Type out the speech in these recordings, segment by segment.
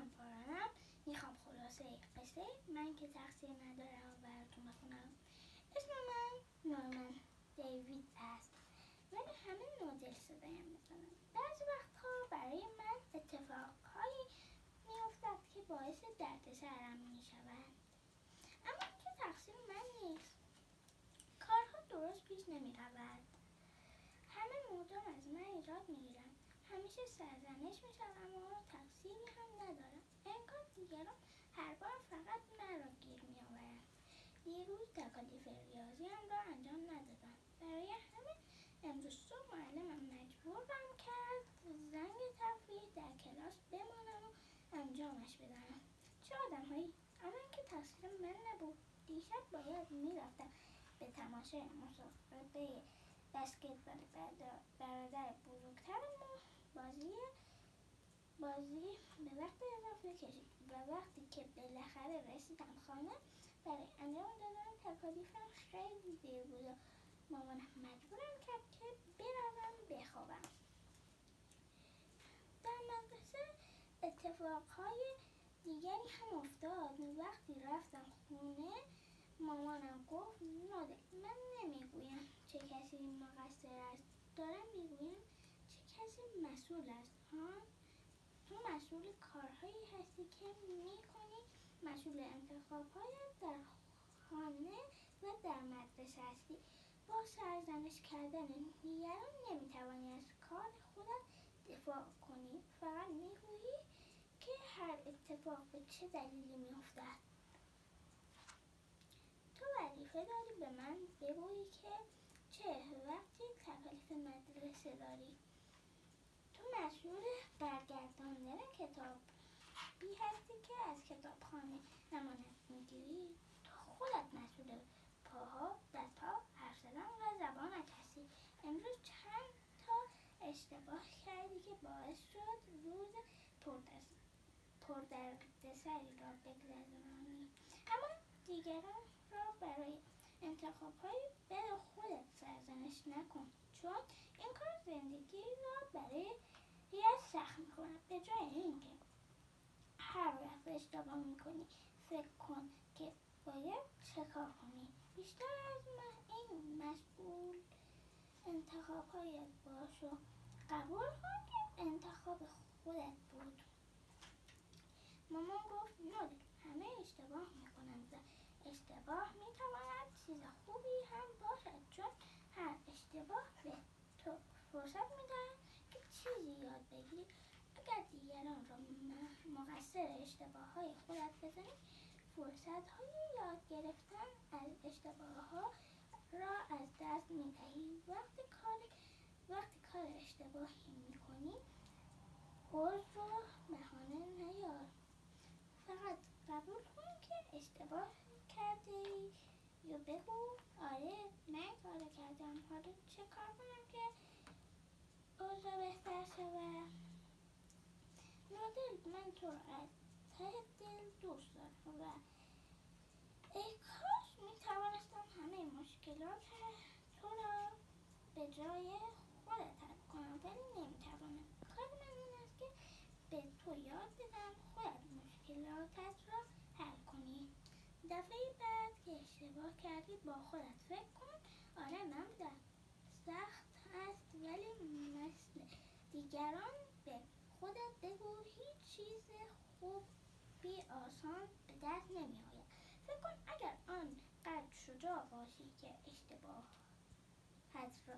من پارانم می‌خوام خلاصه قصه. من که تقصیر ندارم براتون بخونم. اسم من نورمن دیوید است. ولی همه نودل صدایم می‌کنم بعضی وقتها برای من اتفاقهایی میافتد که باعث دردسرم می‌شوند. اما که تقصیر من نیست. کارها درست پیش نمی‌رود. همه مدام از من ایراد می‌گیرند همیشه سرزنش میشم اما تقصیری هم ندارم انگار دیگران هر بار فقط مرا گیر میآورند. دیروز تکالیف ریاضیم را انجام ندادم برای همه امروز صبح معلمم مجبورم کرد زنگ تفریح در کلاس بمانم و انجامش بدهم چه آدمهایی اما اینکه تقصیر من نبود. دیشب باید می‌رفتم به تماشای مسابقه بسکتبال برادر بزرگترم و بازی بازی به وقت اضافه کشید و وقتی که بالاخره رسیدم خانه برای انجام دادن تکالیفم خیلی دیر بود و مامانم مجبورم کرد که بروم بخوابم. در مدرسه اتفاقهای دیگری هم افتاد. وقتی رفتم خونه مامانم گفت ناده من نمی‌گویم چه کسی مقصر است. دارم می‌گویم چه کسی مسئول است. ها تو مسئول کارهایی هستی که می‌کنی مسئول انتخابهایت در خانه و در مدرسه هستی. با سرزنش کردن دیگران نمی‌توانی از کار خودت دفاع کنی. فقط می‌گویی که هر اتفاق به چه دلیلی میافتد. تو وظیفه داری به من بگویی که چه وقتی تکالیف مدرسه داری. مسئول برگرداندن کتاب بی هستی که از کتابخانه امانت می‌گیری خودت مسئول پاها دستها حرف زدن و زبانت هستی امروز چند تا اشتباه کردی که باعث شد روز پردردسری را بگذرانی. اما دیگران را برای انتخاب های بد خودت سرزنش نکن چون این کار زندگی را برای یه سخت می‌کنه به جای اینکه هر وقت اشتباه می‌کنی فکر کن که باید چه کار کنی. بیشتر از من این مسئول انتخابهایت باش قبول کن که انتخاب خودت بود. مامان گفت نه همه اشتباه می‌کنند و اشتباه می‌تواند چیز خوبی هم باشد چون هر اشتباه به تو فرصت می‌دهد که چیزی یاد بگیری اگر دیگران را مقصر اشتباه های خودت بزنی فرصت های یاد گرفتن از اشتباه ها را از دست می‌دهی. وقتی کار وقتی کار اشتباهی می‌کنی عذر رو بهانه نیار. فقط قبول کن که اشتباه کرده ای یا بگو آره من کار کردم. حالا چه کار کنم که اوضاع بهتر شود؟ نادل من تو از ته دل دوست دارم و ای کاش همه مشکلات تو را به جای خودت حل کنم ولی نمی‌توانم کار من این است که به تو یاد بدم خودت مشکلاتت را حل کنی دفعه بعد که اشتباه کردی با خودت فکر کن آره نبودم سخت است ولی مثل دیگران خودت بگو هیچ چیز خوبی آسان به دست نمی آید فکر کن اگر آن قد شجاع باشی که اشتباه را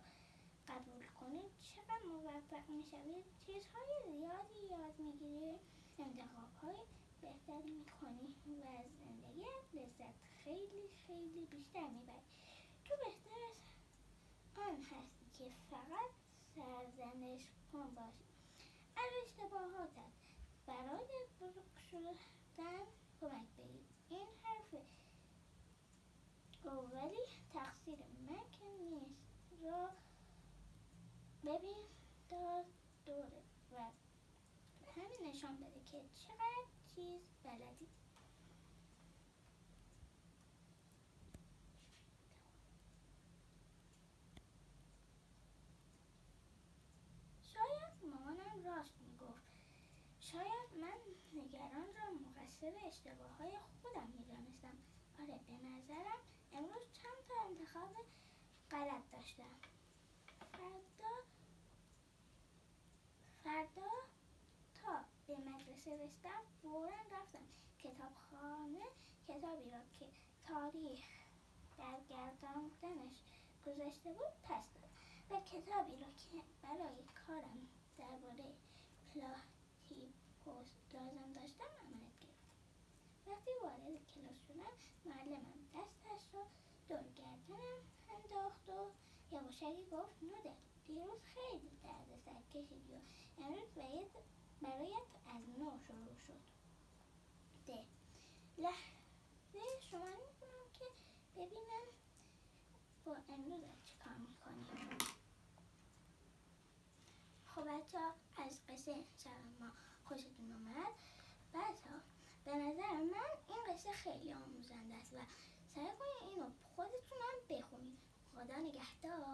قبول کنی چقدر موفق می شوید چیزهای زیادی یاد می‌گیری. انتخاب های بهتری می‌کنی و از زندگی لذت خیلی خیلی بیشتر می‌بری. تو بهتر از آن هستی که فقط سرزنش کن باشی. از اشتباهاتت برای بزرگ شدن کمک بگیر این حرف اولی تقصیر من که نیست. را ببین دار دوره و همین نشان بده که چقدر چیز بلدی شاید من نگران را مقصر اشتباه های خودم می‌دانستم. آره به نظرم امروز چند تا انتخاب غلط داشتم. فردا فردا تا به مدرسه رسیدم فورا رفتم. کتابخانه کتابی را که تاریخ در گرداندنش گذاشته بود پس و کتابی را که برای کارم درباره پلاتیپوس لازم داشتم امانت گرفتم وقتی وارد کلاس شدم معلمم دستش را دور گردنم انداخت و یواشکی گفت نودل دیروز خیلی درد سر کشیدی و امروز برایت از نو شروع شد ده لحظه شما می‌کنم که ببینم با امروز چی کار می‌کنیم خب بچه از قصه شب ما خوشتون اومد؟ بچه به نظر من این قصه خیلی آموزنده است و سعی کنید اینو خودتونم بخونید. خدا نگهدار.